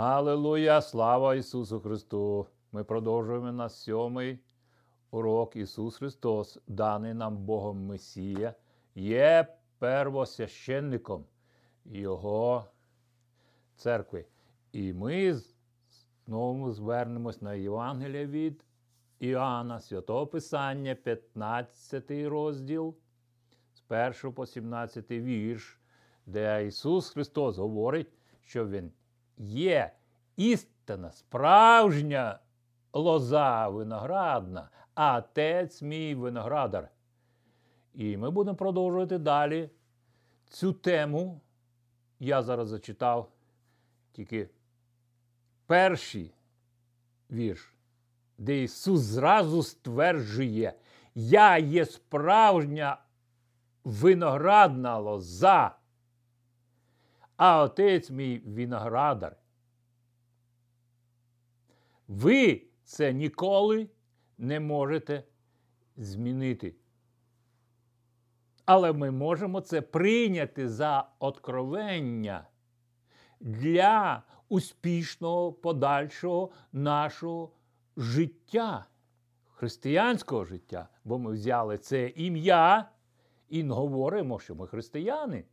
Галилуя! Слава Ісусу Христу! Ми продовжуємо на сьомий урок Ісус Христос, даний нам Богом Месія, є первосвященником Його церкви. І ми знову звернемось на Євангелія від Іоанна, Святого Писання, 15 розділ, з 1 по 17 вірш, де Ісус Христос говорить, що Він є істина, справжня лоза виноградна, а отець мій виноградар. І ми будемо продовжувати далі цю тему. Я зараз зачитав тільки перший вірш, де Ісус зразу стверджує, я є справжня виноградна лоза, а отець мій виноградар. Ви це ніколи не можете змінити. Але ми можемо це прийняти за откровення для успішного подальшого нашого життя, християнського життя. Бо ми взяли це ім'я і говоримо, що ми християни.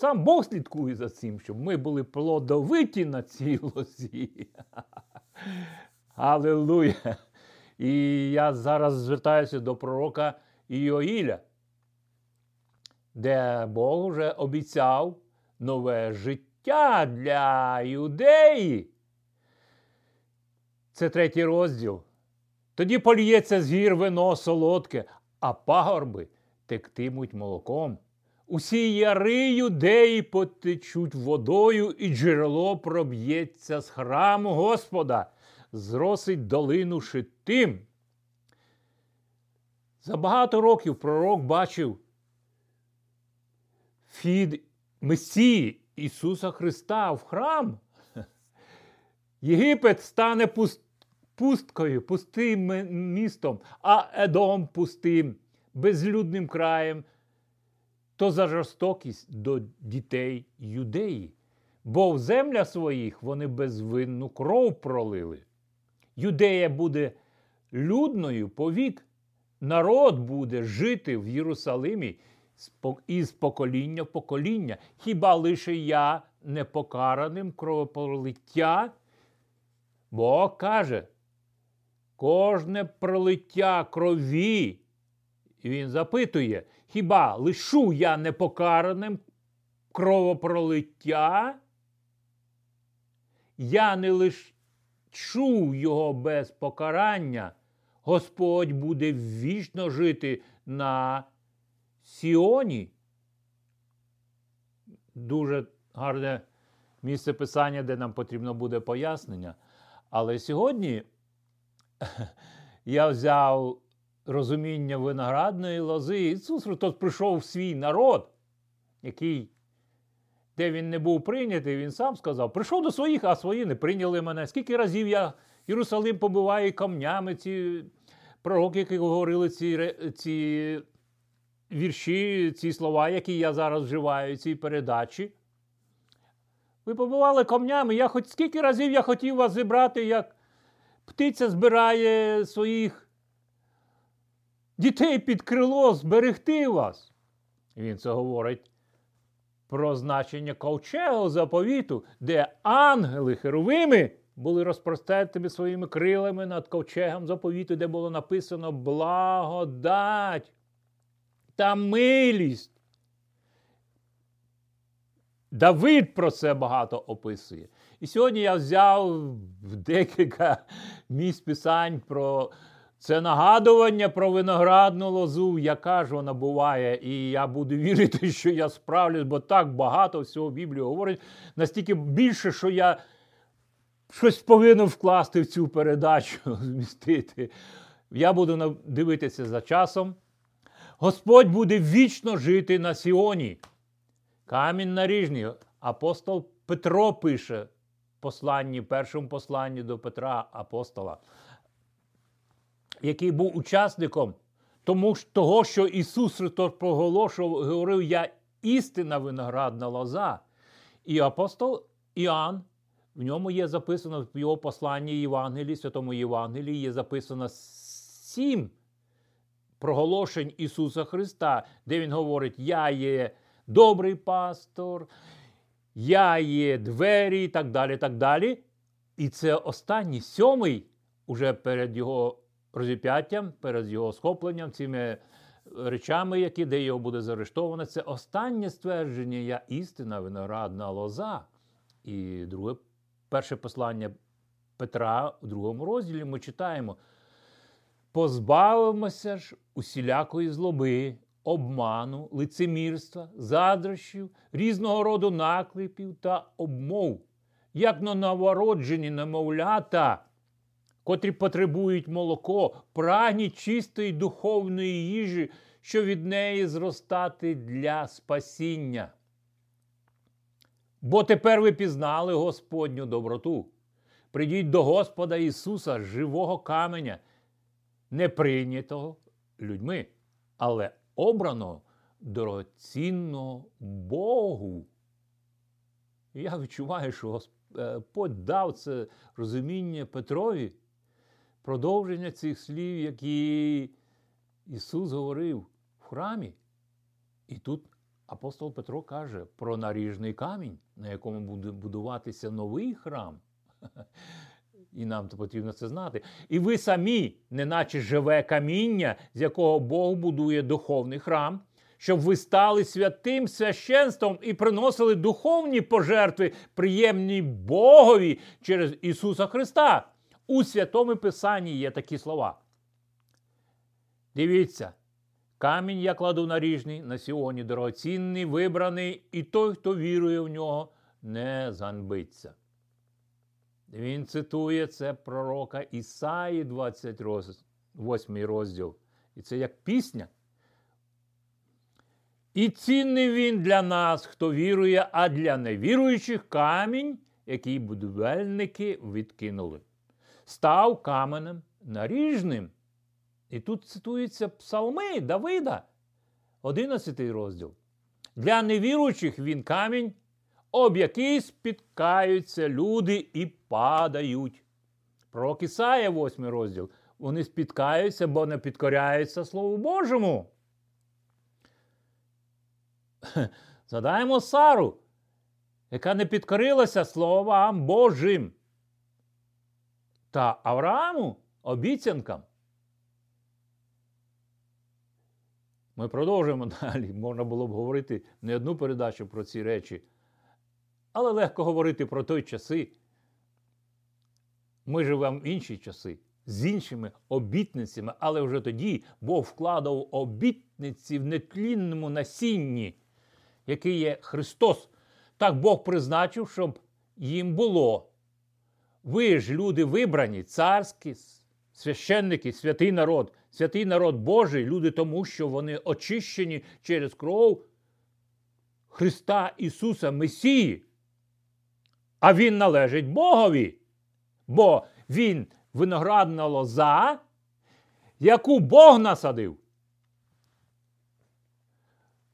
Сам Бог слідкує за цим, щоб ми були плодовиті на цій лозі. Аллилуйя! І я зараз звертаюся до пророка Іоїля, де Бог вже обіцяв нове життя для юдеї. Це третій розділ. Тоді поліється з гір вино солодке, а пагорби тектимуть молоком. Усі яри юдеї потечуть водою, і джерело проб'ється з храму Господа, зросить долину шитим. За багато років пророк бачив фід Месії Ісуса Христа в храм. Єгипет стане пуст, пусткою, пустим містом, а Едом пустим, безлюдним краєм то за жорстокість до дітей юдеї, бо в землях своїх вони безвинну кров пролили. Юдея буде людною повік, народ буде жити в Єрусалимі із покоління в покоління. Хіба лише я непокараним кровопролиття? Бог каже, кожне пролиття крові. І він запитує, Хіба лишу я непокараним кровопролиття? Я не лишу його без покарання. Господь буде вічно жити на Сіоні. Дуже гарне місце писання, де нам потрібно буде пояснення. Але сьогодні я взяв розуміння виноградної лози. Ісус Христос прийшов в свій народ, який, де він не був прийнятий, він сам сказав: прийшов до своїх, а свої не прийняли мене. Скільки разів я Єрусалим побиваю камнями, ці пророки, які говорили ці ці вірші, ці слова, які я зараз вживаю, ці передачі. Ви побивали камнями, я хоч скільки разів я хотів вас зібрати, як птиця збирає своїх дітей під крило зберегти вас. Він це говорить про значення ковчегу заповіту, де ангели херовими були розпростертими своїми крилами над ковчегом заповіту, де було написано благодать та милість. Давид про це багато описує. І сьогодні я взяв декілька місць писань про це нагадування про виноградну лозу, яка ж вона буває, і я буду вірити, що я справлюсь, бо так багато всього Біблії говорить, настільки більше, що я щось повинен вкласти в цю передачу, змістити. Я буду дивитися за часом. Господь буде вічно жити на Сіоні. Камінь наріжний. Апостол Петро пише в посланні, першому посланні до Петра апостола який був учасником тому, того, що Ісус Христос проголошував, говорив, я істина виноградна лоза. І апостол Іоанн В ньому є записано в його посланні Євангелії, Святому Євангелії є записано сім проголошень Ісуса Христа, де Він говорить: Я є добрий пастор, я є двері і так далі. так далі. І це останній сьомий, уже перед його розіп'яттям, перед його схопленням, цими речами, які де його буде заарештовано. Це останнє ствердження я істина, виноградна лоза. І друге перше послання Петра у другому розділі ми читаємо: позбавимося ж усілякої злоби, обману, лицемірства, задрощів, різного роду наклепів та обмов, як на новороджені немовлята, котрі потребують молоко, прагніть чистої духовної їжі, що від неї зростати для спасіння. Бо тепер ви пізнали Господню доброту. Придіть до Господа Ісуса, живого каменя, не прийнятого людьми, але обраного дорогоцінного Богу. Я відчуваю, що Господь дав це розуміння Петрові, продовження цих слів, які Ісус говорив в храмі. І тут апостол Петро каже про наріжний камінь, на якому буде будуватися новий храм. І нам потрібно це знати. І ви самі, неначе живе каміння, з якого Бог будує духовний храм, щоб ви стали святим священством і приносили духовні пожертви, приємні Богові через Ісуса Христа. У Святому Писанні є такі слова. Дивіться, камінь я кладу наріжний, на сьогодні дорогоцінний, вибраний, і той, хто вірує в нього, не занбиться. Він цитує це пророка Ісаї, 28 розділ. І це як пісня. І цінний він для нас, хто вірує, а для невіруючих камінь, який будівельники відкинули. Став каменем наріжним. І тут цитуються псалми Давида, 11 розділ. Для невіруючих він камінь, об який спіткаються люди і падають. Пророк Ісая, 8 розділ. Вони спіткаються, бо не підкоряються Слову Божому. Задаємо Сару, яка не підкорилася словам Божим. Та Аврааму обіцянкам. Ми продовжуємо далі. Можна було б говорити не одну передачу про ці речі, але легко говорити про той часи. Ми живемо в інші часи з іншими обітницями, але вже тоді Бог вкладав обітниці в нетлінному насінні, який є Христос. Так Бог призначив, щоб їм було. Ви ж, люди вибрані, царські, священники, святий народ, святий народ Божий, люди тому, що вони очищені через кров Христа Ісуса Месії. А Він належить Богові, бо Він виноградна лоза, яку Бог насадив.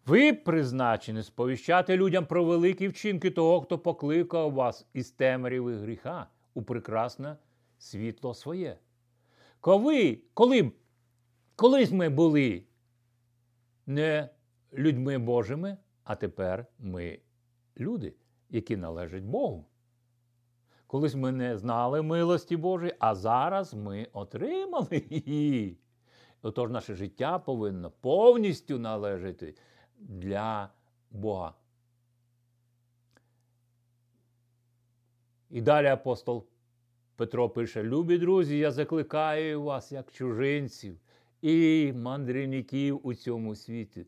Ви призначені сповіщати людям про великі вчинки того, хто покликав вас із темряви гріха у прекрасне світло своє. Коли, коли, Колись ми були не людьми Божими, а тепер ми люди, які належать Богу. Колись ми не знали милості Божої, а зараз ми отримали її. Отож, наше життя повинно повністю належати для Бога. І далі апостол Петро пише: Любі друзі, я закликаю вас, як чужинців і мандрівників у цьому світі.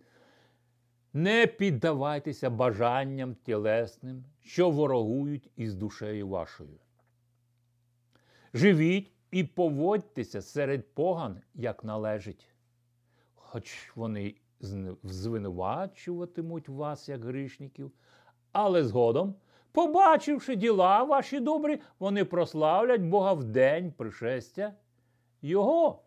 Не піддавайтеся бажанням тілесним, що ворогують із душею вашою. Живіть і поводьтеся серед поган, як належить, хоч вони звинувачуватимуть вас, як грішників, але згодом, побачивши діла ваші добрі, вони прославлять Бога в день пришестя Його.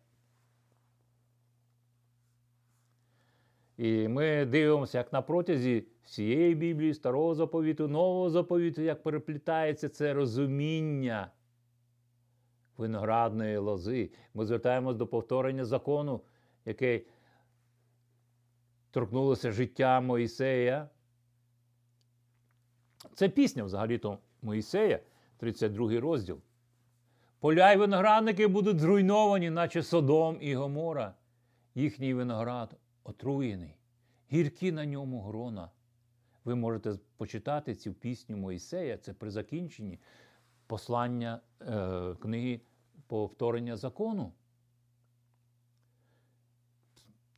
І ми дивимося, як на протязі всієї Біблії, старого заповіту, нового заповіту, як переплітається це розуміння виноградної лози. Ми звертаємось до повторення закону, який торкнулося життя Моїсея. Це пісня взагалі-то Моїсея, 32 розділ. Поля й виноградники будуть зруйновані, наче Содом і Гомора. Їхній виноград отруєний, гіркі на ньому грона. Ви можете почитати цю пісню Моїсея, це при закінченні послання е, книги повторення закону.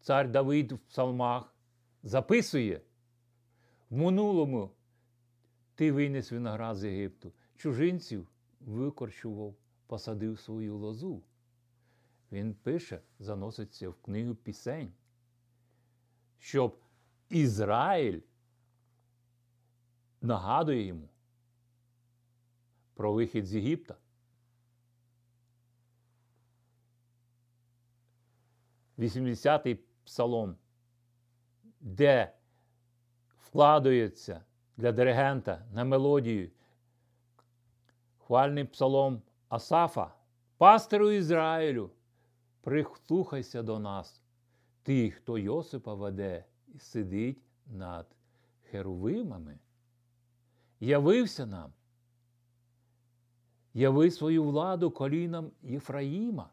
Цар Давид в псалмах записує в минулому ти винес виноград з Єгипту, чужинців викорчував, посадив свою лозу. Він пише, заноситься в книгу пісень, щоб Ізраїль нагадує йому про вихід з Єгипта. Вісімдесятий псалом, де вкладується для диригента на мелодію. Хвальний псалом Асафа, пастеру Ізраїлю, прислухайся до нас, ти, хто Йосипа веде і сидить над херувимами, явився нам, яви свою владу колінам Єфраїма,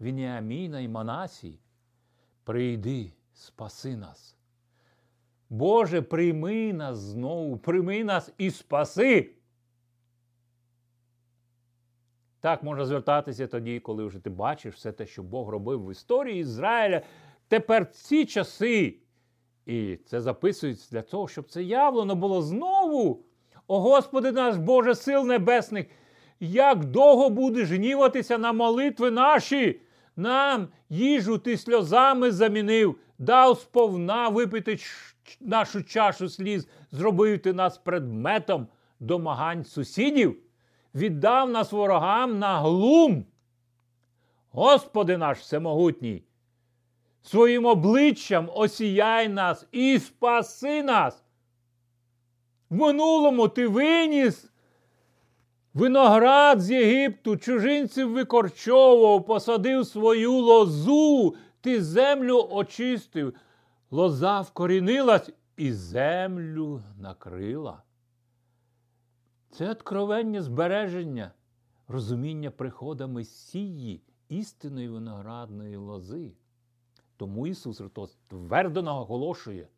Вініаміна і Манасії, прийди, спаси нас. Боже, прийми нас знову, прийми нас і спаси. Так можна звертатися тоді, коли вже ти бачиш все те, що Бог робив в історії Ізраїля. Тепер ці часи. І це записується для того, щоб це явлено було знову. О Господи наш Боже сил небесних, як довго будеш гніватися на молитви наші, нам їжу ти сльозами замінив, дав сповна випити нашу чашу сліз, зробив ти нас предметом домагань сусідів віддав нас ворогам на глум. Господи наш всемогутній, своїм обличчям осіяй нас і спаси нас. В минулому ти виніс виноград з Єгипту, чужинців викорчовував, посадив свою лозу, ти землю очистив, лоза вкорінилась і землю накрила. Це откровення збереження, розуміння прихода Месії, істинної виноградної лози. Тому Ісус Христос твердо наголошує,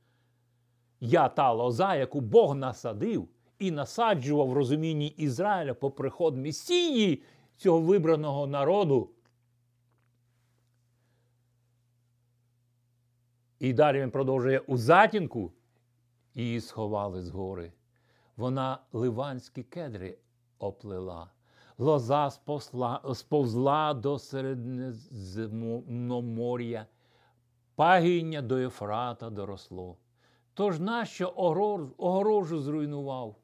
я та лоза, яку Бог насадив і насаджував розумінні Ізраїля по приход Месії цього вибраного народу. І далі він продовжує у затінку, і сховали з гори вона ливанські кедри оплела, лоза сповзла, сповзла до Середземномор'я, пагіння до Ефрата доросло. Тож нащо огорожу зруйнував?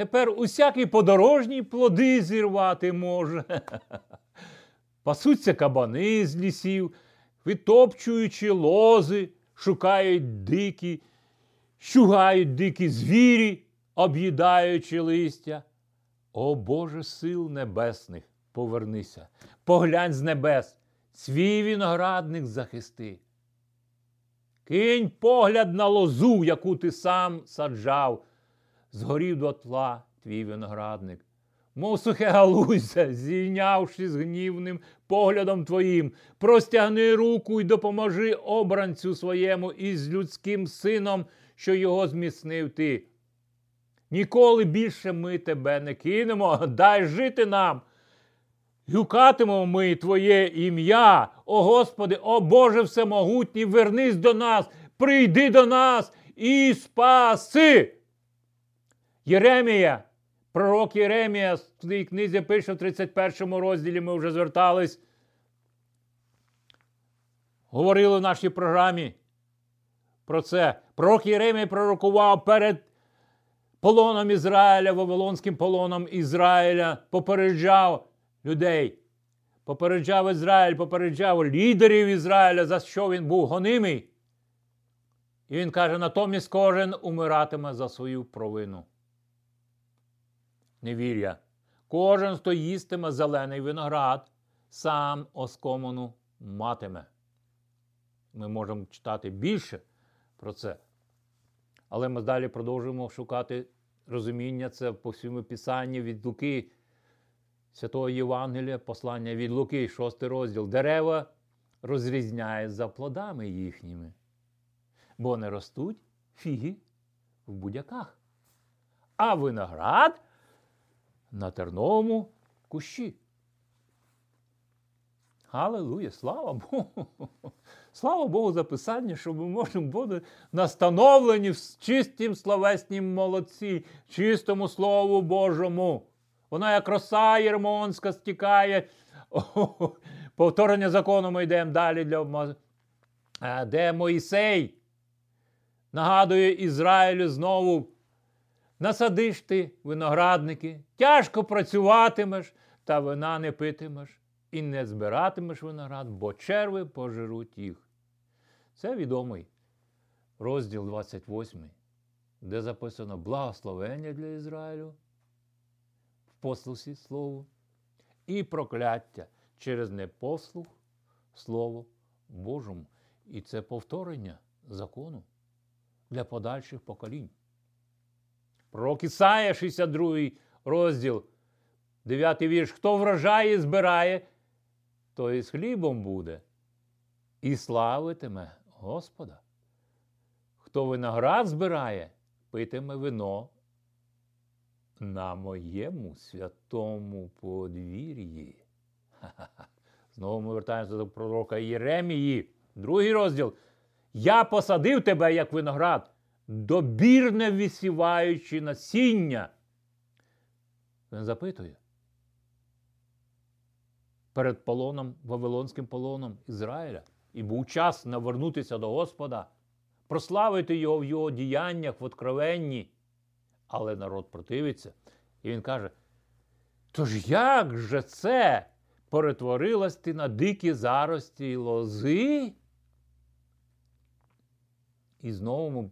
Тепер усякий подорожній плоди зірвати може. Пасуться кабани з лісів, витопчуючи лози, шукають дикі, щугають дикі звірі об'їдаючи листя. О Боже сил небесних, повернися, поглянь з небес, свій виноградник захисти. Кинь погляд на лозу, яку ти сам саджав, згорів до тла твій виноградник, мов сухе галузя, зійнявши з гнівним поглядом твоїм, простягни руку й допоможи обранцю своєму із людським сином, що його зміцнив ти. Ніколи більше ми тебе не кинемо, дай жити нам. Гукатимемо ми Твоє ім'я, о Господи, о Боже Всемогутній, вернись до нас, прийди до нас і спаси. Єремія, пророк Єремія в своїй книзі пише в 31 розділі, ми вже звертались. Говорили в нашій програмі про це. Пророк Єремія пророкував перед полоном Ізраїля, Вавилонським полоном Ізраїля, попереджав людей. Попереджав Ізраїль, попереджав лідерів Ізраїля, за що він був гонимий. І він каже: натомість кожен умиратиме за свою провину. Невір'я. Кожен, хто їстиме зелений виноград, сам оскоману матиме. Ми можемо читати більше про це. Але ми далі продовжуємо шукати розуміння це по всьому Писанні від Луки, Святого Євангелія, послання від Луки, шостий розділ. Дерева розрізняють за плодами їхніми, бо не ростуть фіги в будяках, а виноград на терновому кущі. Аллилуйя, слава Богу! Слава Богу, за писання, що ми можемо бути настановлені в чистім словеснім молодці, чистому Слову Божому. Вона, як роса єрмонська, стікає. повторення закону ми йдемо далі, для де Моїсей нагадує Ізраїлю знову. Насадиш ти виноградники, тяжко працюватимеш, та вина не питимеш і не збиратимеш виноград, бо черви пожируть їх. Це відомий розділ 28, де записано благословення для Ізраїлю в послусі Слову і прокляття через непослух Слову Божому. І це повторення закону для подальших поколінь. Пророк Ісая, 62 розділ, 9 вірш. Хто врожає збирає, то і з хлібом буде, і славитиме Господа. Хто виноград збирає, питиме вино на моєму святому подвір'ї. Знову ми вертаємося до пророка Єремії, другий розділ. Я посадив тебе, як виноград, добірне висіваючи насіння. Він запитує, перед полоном, Вавилонським полоном Ізраїля. І був час навернутися до Господа, прославити його в його діяннях в откровенні. Але народ противиться. І він каже: Тож як же це перетворилась ти на дикі зарості лози? І знову ми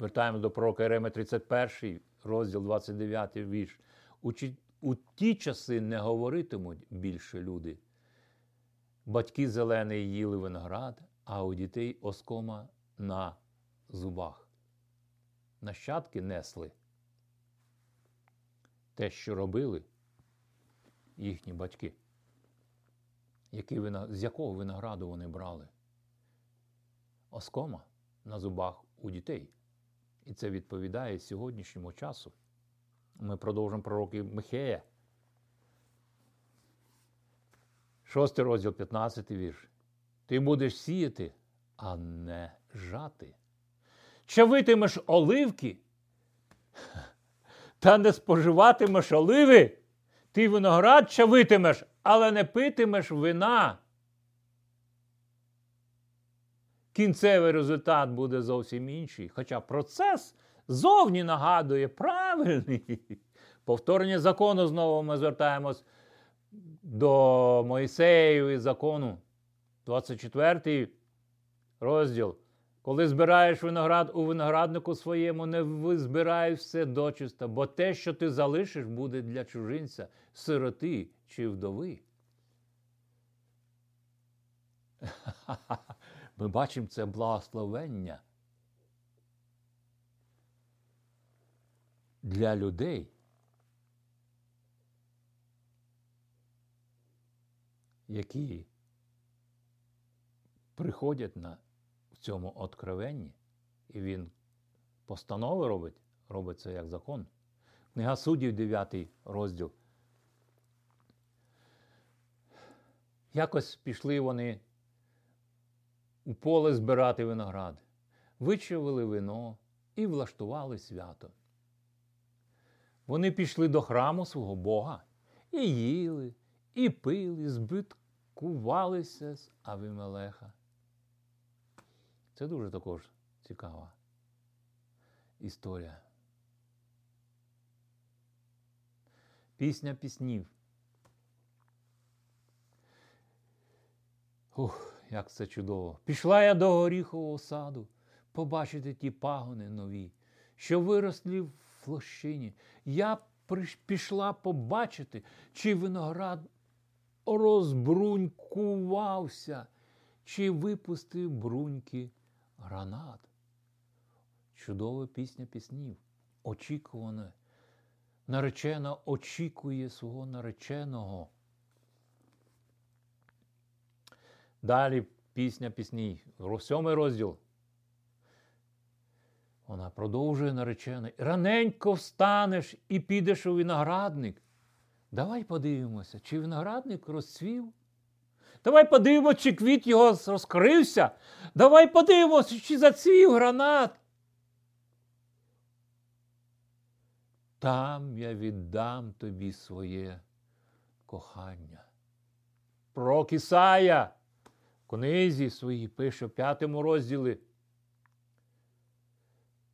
вертаємо до пророка Єрема 31, розділ 29 вірш. У ті часи не говоритимуть більше люди. Батьки зелений їли виноград, а у дітей оскома на зубах. Нащадки несли те, що робили їхні батьки, Які, з якого винограду вони брали? Оскома на зубах у дітей. І це відповідає сьогоднішньому часу. Ми продовжимо пророки Михея. Шостий розділ, 15 вірш. Ти будеш сіяти, а не жати. Чавитимеш оливки, та не споживатимеш оливи. Ти виноград чавитимеш, але не питимеш вина. Кінцевий результат буде зовсім інший. Хоча процес зовні нагадує правильний. Повторення закону знову ми звертаємось до Моїсею і закону. 24 розділ. Коли збираєш виноград у винограднику своєму, не збирай все дочиста, бо те, що ти залишиш, буде для чужинця, сироти чи вдови. Ми бачимо це благословення для людей. Які приходять на в цьому откровенні, і він постанови робить, робить це як закон. Книга суддів, 9 розділ. Якось пішли вони у поле збирати виноград, вичавили вино і влаштували свято. Вони пішли до храму свого Бога і їли, і пили, збиткувалися з Авімелеха. Це дуже також цікава історія. Пісня піснів. Ух, як це чудово. Пішла я до горіхового саду, побачити ті пагони нові, що виросли в лощині. Я пішла побачити, чи виноград розбрунькувався, чи випустив бруньки гранат. Чудова пісня піснів, очікуване. Наречена очікує свого нареченого. Далі пісня пісні, сьомий розділ. Вона продовжує наречений. Раненько встанеш і підеш у виноградник. Давай подивимося, чи виноградник розцвів. Давай подивимося, чи квіт його розкрився. Давай подивимося, чи зацвів гранат. Там я віддам тобі своє кохання. В книзі своїй пише в п'ятому розділі.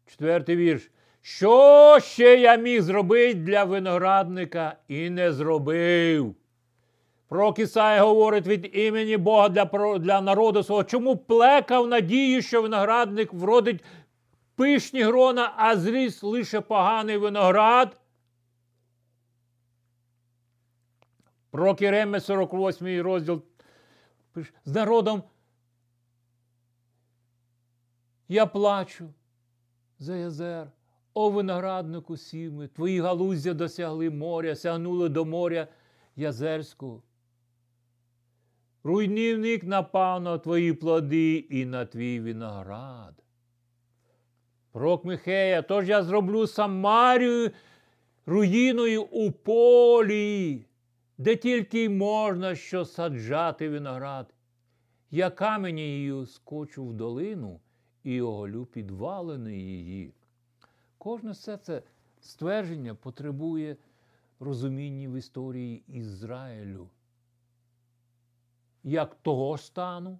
Четвертий вірш. Що ще я міг зробити для виноградника і не зробив? Пророк Ісая говорить від імені Бога для для народу свого. Чому плекав надію, що виноградник вродить пишні грона, а зріс лише поганий виноград? Пророк Єреме, 48 розділ. З народом я плачу за язер. О винограднику сіми, твої галуздя досягли моря, сягнули до моря Язерського. Руйнівник напав на твої плоди і на твій виноград. Пророк Михея, тож я зроблю Самарію руїною у полі, де тільки й можна що саджати виноград. Я камені її скочу в долину і оголю підвалини її. Кожне все це ствердження потребує розуміння в історії Ізраїлю. Як того стану,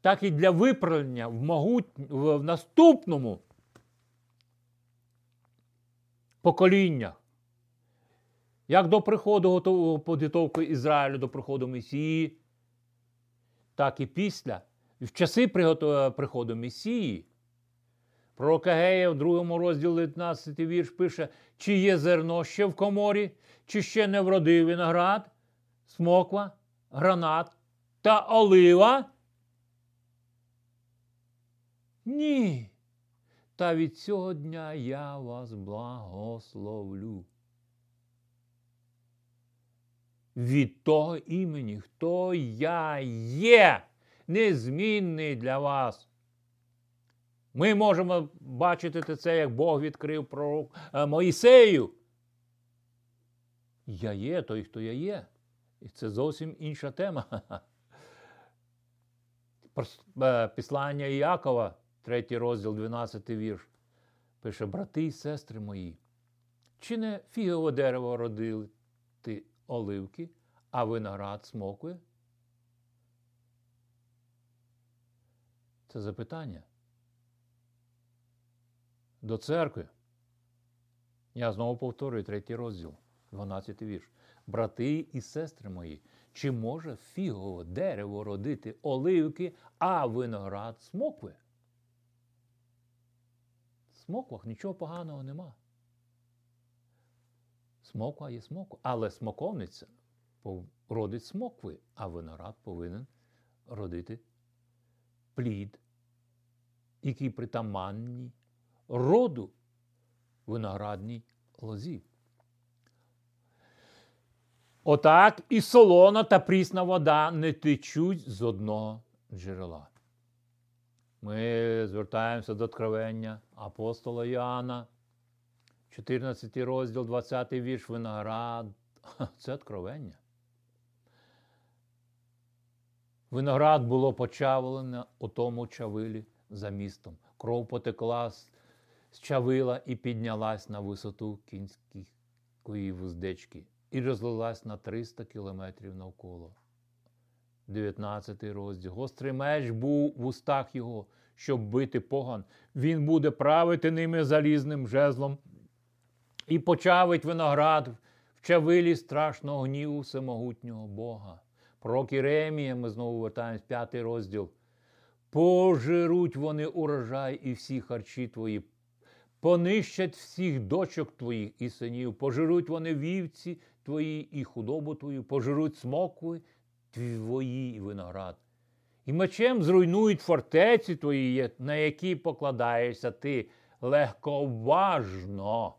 так і для виправлення в, могут... в наступному покоління. Як до приходу підготовки Ізраїлю до приходу Месії, так і після, в часи приходу Месії. Пророк Агея в другому розділі 19 вірш пише, чи є зерно ще в коморі, чи ще не вродив виноград, смоква, гранат та олива. Ні. Та від цього дня я вас благословлю. Від того імені, хто я є, незмінний для вас. Ми можемо бачити це, як Бог відкрив про е, Моїсею. Я є той, хто я є. І це зовсім інша тема. Е, післання Іакова, третій розділ, 12 вірш. Пише, брати і сестри мої, чи не фігове дерево родили ти оливки, а виноград смокує? Це запитання до церкви. Я знову повторюю третій розділ, 12 вірш. Брати і сестри мої, чи може фігове дерево родити оливки, а виноград смокви? В смоквах нічого поганого нема. Смоква є смоква, але смоковниця родить смокви, а виноград повинен родити плід, який притаманні роду виноградній лозі. Отак і солона та прісна вода не течуть з одного джерела. Ми звертаємося до откровення апостола Іоанна, 14 розділ, 20 вірш виноград. Це откровення. Виноград було почавлено у тому чавилі за містом. Кров потекла щавила і піднялась на висоту кінської вуздечки і розлилась на 300 кілометрів навколо. 19 розділ. Гострий меч був в устах його, щоб бити поган. Він буде правити ними залізним жезлом і почавить виноград в чавилі страшного гніву всемогутнього Бога. Пророк Іремія, ми знову вертаємось, п'ятий розділ. Пожируть вони урожай і всі харчі твої, понищать всіх дочок твоїх і синів, пожируть вони вівці твої і худобу твою, пожируть смокви твої і виноград. І мечем зруйнують фортеці твої, на які покладаєшся ти легковажно.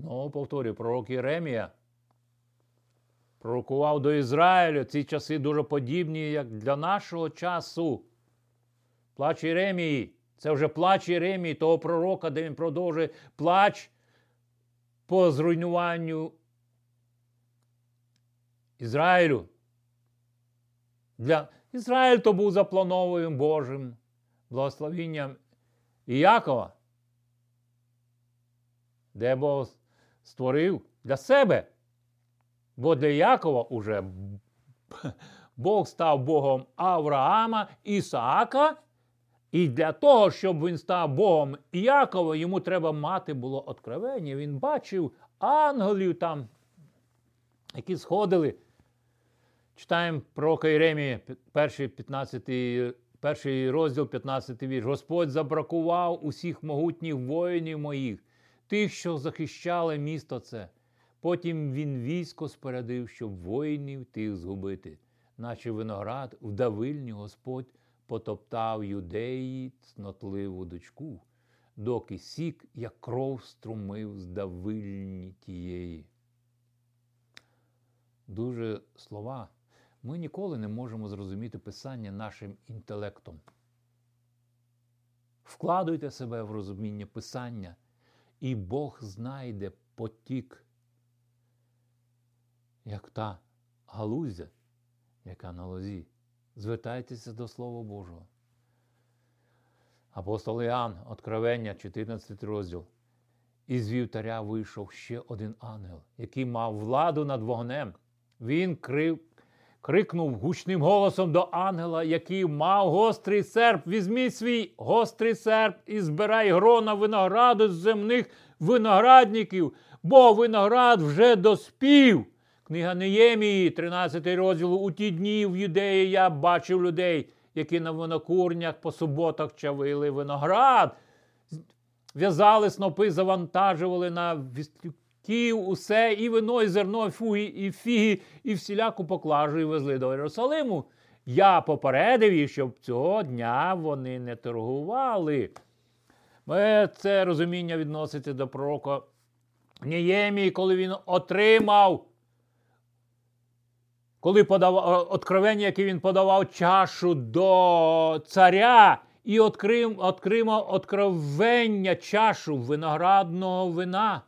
Знову повторюю, пророк Єремія пророкував до Ізраїлю. Ці часи дуже подібні, як для нашого часу. Плач Єремії. Це вже плач Єремії, того пророка, де він продовжує плач по зруйнуванню Ізраїлю. Для Ізраїль то був запланованим Божим благословінням Іякова, де Бог створив для себе. Бо для Якова уже Бог став Богом Авраама, Ісаака. І для того, щоб він став Богом Іакова, йому треба мати було откровення. Він бачив ангелів там, які сходили. Читаємо пророка Єремії, перший 15, перший розділ 15 вірш. Господь забракував усіх могутніх воїнів моїх, тих, що захищали місто це. Потім він військо спередив, щоб воїнів тих згубити, наче виноград в давильні Господь потоптав юдеї цнотливу дочку, доки сік, як кров струмив з давильні тієї. Дуже слова. Ми ніколи не можемо зрозуміти Писання нашим інтелектом. Вкладуйте себе в розуміння Писання, і Бог знайде потік як та галузя, яка на лозі. Звертайтеся до Слова Божого. Апостол Іоанн, Откровення, 14 розділ. Із вівтаря вийшов ще один ангел, який мав владу над вогнем. Він крив, крикнув гучним голосом до ангела, який мав гострий серп. Візьміть свій гострий серп і збирай грона винограду з земних виноградників, бо виноград вже доспів. Книга Неємії, 13 розділ. У ті дні в юдеї я бачив людей, які на винокурнях по суботах чавили виноград, в'язали снопи, завантажували на вістлюків усе, і вино, і зерно, фуги, і фіги, і всіляку поклажу, і везли до Єрусалиму. Я попередив їх, щоб цього дня вони не торгували. Це розуміння відноситься до пророка Неємії, коли він отримав коли подавав откровення, яке він подавав чашу до царя і відкрив откровення чашу виноградного вина.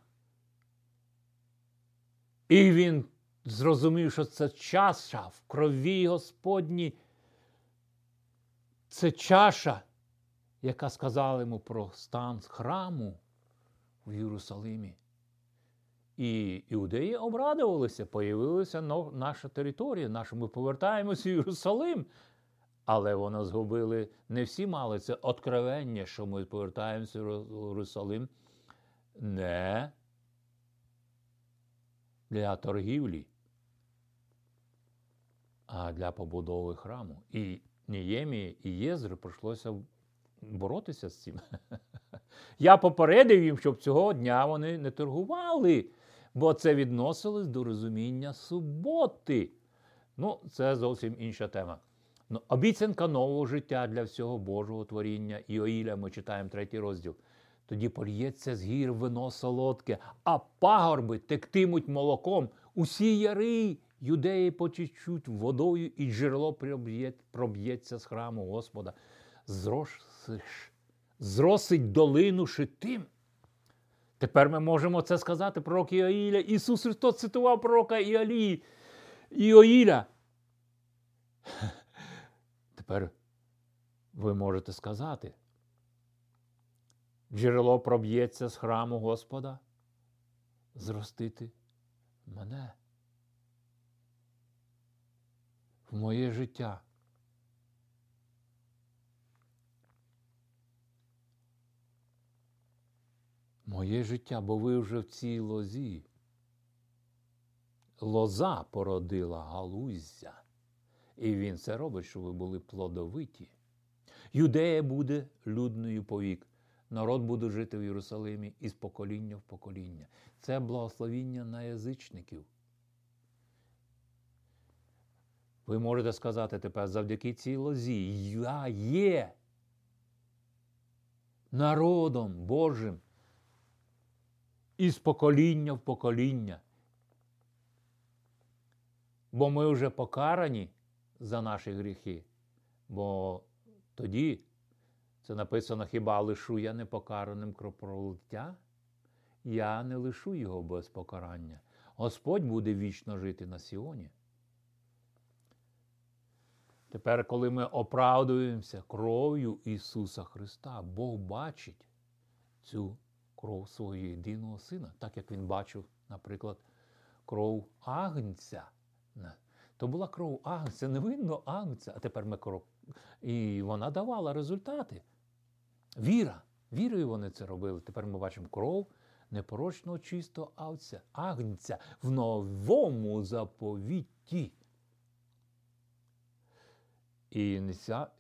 І він зрозумів, що це чаша в крові Господні. Це чаша, яка сказала йому про стан храму в Єрусалимі. І іудеї обрадувалися, появилася наша територія, наша ми повертаємося в Єрусалим. Але вони згубили, не всі мали це откровення, що ми повертаємося в Єрусалим не для торгівлі, а для побудови храму. І Ніємії і Єзри прийшлося боротися з цим. Я попередив їм, щоб цього дня вони не торгували бо це відносилось до розуміння суботи. Ну, це зовсім інша тема. Ну, Обіцянка нового життя для всього Божого творіння. Іоїля ми читаємо третій розділ. Тоді польється з гір вино солодке, а пагорби тектимуть молоком. Усі яри юдеї почечуть водою, і джерело проб'ється з храму Господа. Зросиш, зросить долину шитим. Тепер ми можемо це сказати пророк Іоїля. Ісус Христос цитував пророка Іолії, Іоїля. Тепер ви можете сказати. Джерело проб'ється з храму Господа. Зростити мене в моє життя. моє життя, бо ви вже в цій лозі. Лоза породила галуздя. І він це робить, щоб ви були плодовиті. Юдея буде людною повік. Народ буде жити в Єрусалимі із покоління в покоління. Це благословіння на язичників. Ви можете сказати тепер завдяки цій лозі, я є народом Божим із покоління в покоління. Бо ми вже покарані за наші гріхи. Бо тоді це написано: хіба лишу я непокараним кровопролиття? Я не лишу його без покарання. Господь буде вічно жити на Сіоні. Тепер, коли ми оправдуємося кров'ю Ісуса Христа, Бог бачить цю кров свого єдиного Сина, так як Він бачив, наприклад, кров Агнця. То була кров Агнця, невинно Агнця, а тепер ми кров. І вона давала результати. Віра. Вірою вони це робили. Тепер ми бачимо кров непорочного чистого авця, агнця в новому заповіті. І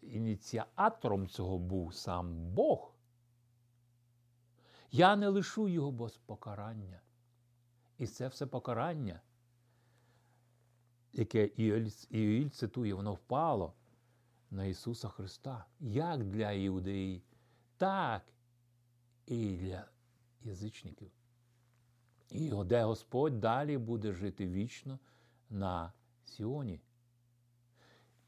ініціатором цього був сам Бог. Я не лишу його без покарання. І це все покарання, яке Іоїль цитує, воно впало на Ісуса Христа, як для іудеї, так і для язичників. І де Господь далі буде жити вічно на Сіоні.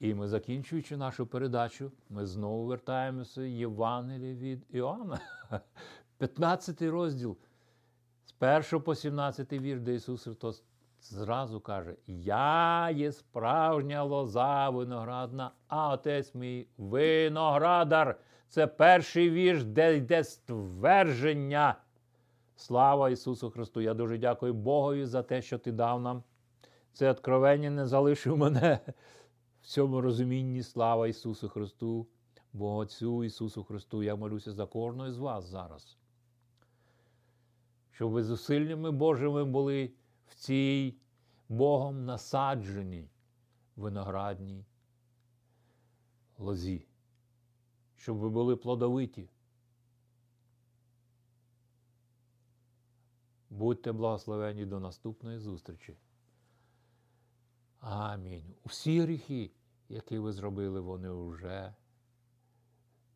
І ми, закінчуючи нашу передачу, ми знову вертаємося в Євангеліє від Іоанна, 15 розділ, з 1 по 17 вір, де Ісус Христос зразу каже: Я є справжня лоза виноградна, а отець мій виноградар. Це перший вірш, де йде ствердження. Слава Ісусу Христу! Я дуже дякую Богові за те, що Ти дав нам. Це откровення не залишив мене в цьому розумінні. Слава Ісусу Христу, Бо Отцю Ісусу Христу, я молюся за кожного з вас зараз. Щоб ви зусиллями Божими були в цій Богом насадженій виноградній лозі, щоб ви були плодовиті. Будьте благословені до наступної зустрічі. Амінь. Усі гріхи, які ви зробили, вони вже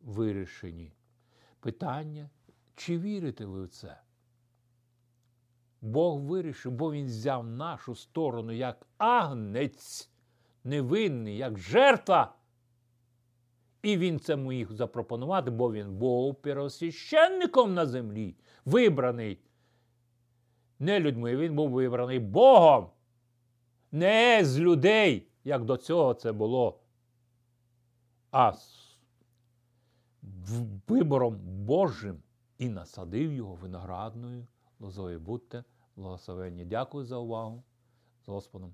вирішені. Питання, чи вірите ви в це? Бог вирішив, бо Він взяв нашу сторону як агнець невинний, як жертва. І він це міг запропонувати, бо він був первосвященником на землі, вибраний не людьми, він був вибраний Богом, не з людей, як до цього це було, а з вибором Божим і насадив його виноградною лозою. Будьте благословенні. Дякую за увагу. З Господом.